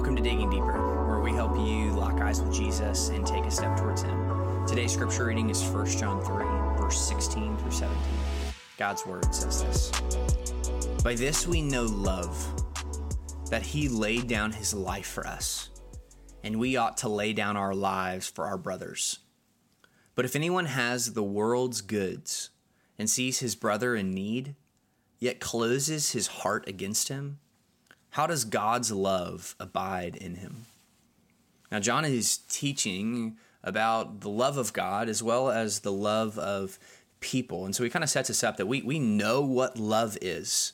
Welcome to Digging Deeper, where we help you lock eyes with Jesus and take a step towards Him. Today's scripture reading is 1 John 3, verse 16 through 17. God's word says this By this we know love, that He laid down His life for us, and we ought to lay down our lives for our brothers. But if anyone has the world's goods and sees his brother in need, yet closes his heart against him, how does God's love abide in him? Now, John is teaching about the love of God as well as the love of people. And so he kind of sets us up that we, we know what love is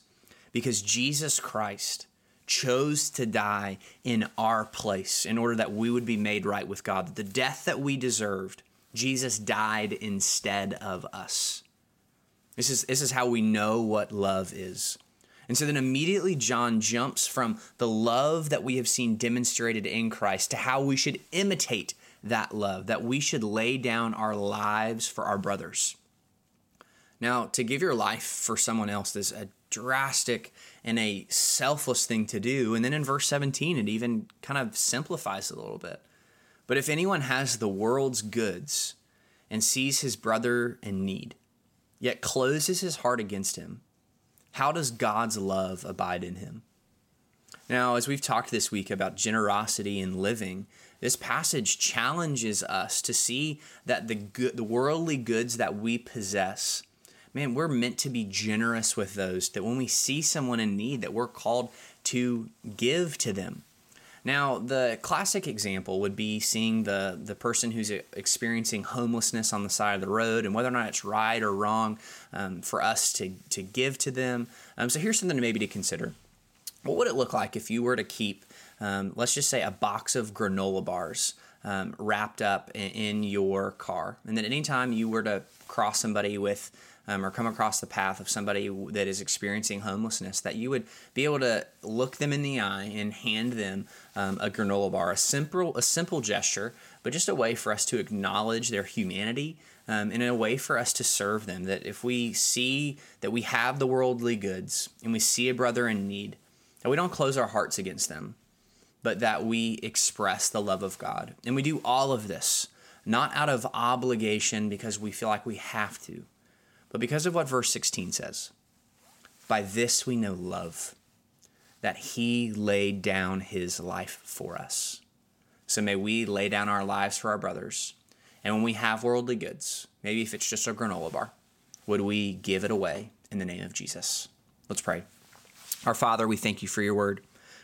because Jesus Christ chose to die in our place in order that we would be made right with God. The death that we deserved, Jesus died instead of us. This is, this is how we know what love is. And so then immediately John jumps from the love that we have seen demonstrated in Christ to how we should imitate that love, that we should lay down our lives for our brothers. Now, to give your life for someone else is a drastic and a selfless thing to do. And then in verse 17, it even kind of simplifies a little bit. But if anyone has the world's goods and sees his brother in need, yet closes his heart against him, how does God's love abide in him? Now, as we've talked this week about generosity and living, this passage challenges us to see that the good, the worldly goods that we possess, man, we're meant to be generous with those. That when we see someone in need, that we're called to give to them. Now, the classic example would be seeing the, the person who's experiencing homelessness on the side of the road and whether or not it's right or wrong um, for us to, to give to them. Um, so, here's something maybe to consider. What would it look like if you were to keep, um, let's just say, a box of granola bars um, wrapped up in, in your car? And then anytime you were to cross somebody with um, or come across the path of somebody that is experiencing homelessness, that you would be able to look them in the eye and hand them um, a granola bar, a simple, a simple gesture, but just a way for us to acknowledge their humanity um, and a way for us to serve them. That if we see that we have the worldly goods and we see a brother in need, that we don't close our hearts against them, but that we express the love of God. And we do all of this not out of obligation because we feel like we have to but because of what verse 16 says, by this we know love, that he laid down his life for us. So may we lay down our lives for our brothers. And when we have worldly goods, maybe if it's just a granola bar, would we give it away in the name of Jesus? Let's pray. Our Father, we thank you for your word.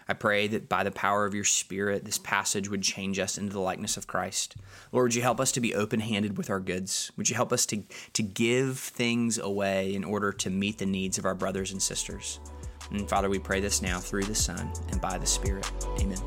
I pray that by the power of your Spirit, this passage would change us into the likeness of Christ. Lord, would you help us to be open handed with our goods? Would you help us to, to give things away in order to meet the needs of our brothers and sisters? And Father, we pray this now through the Son and by the Spirit. Amen.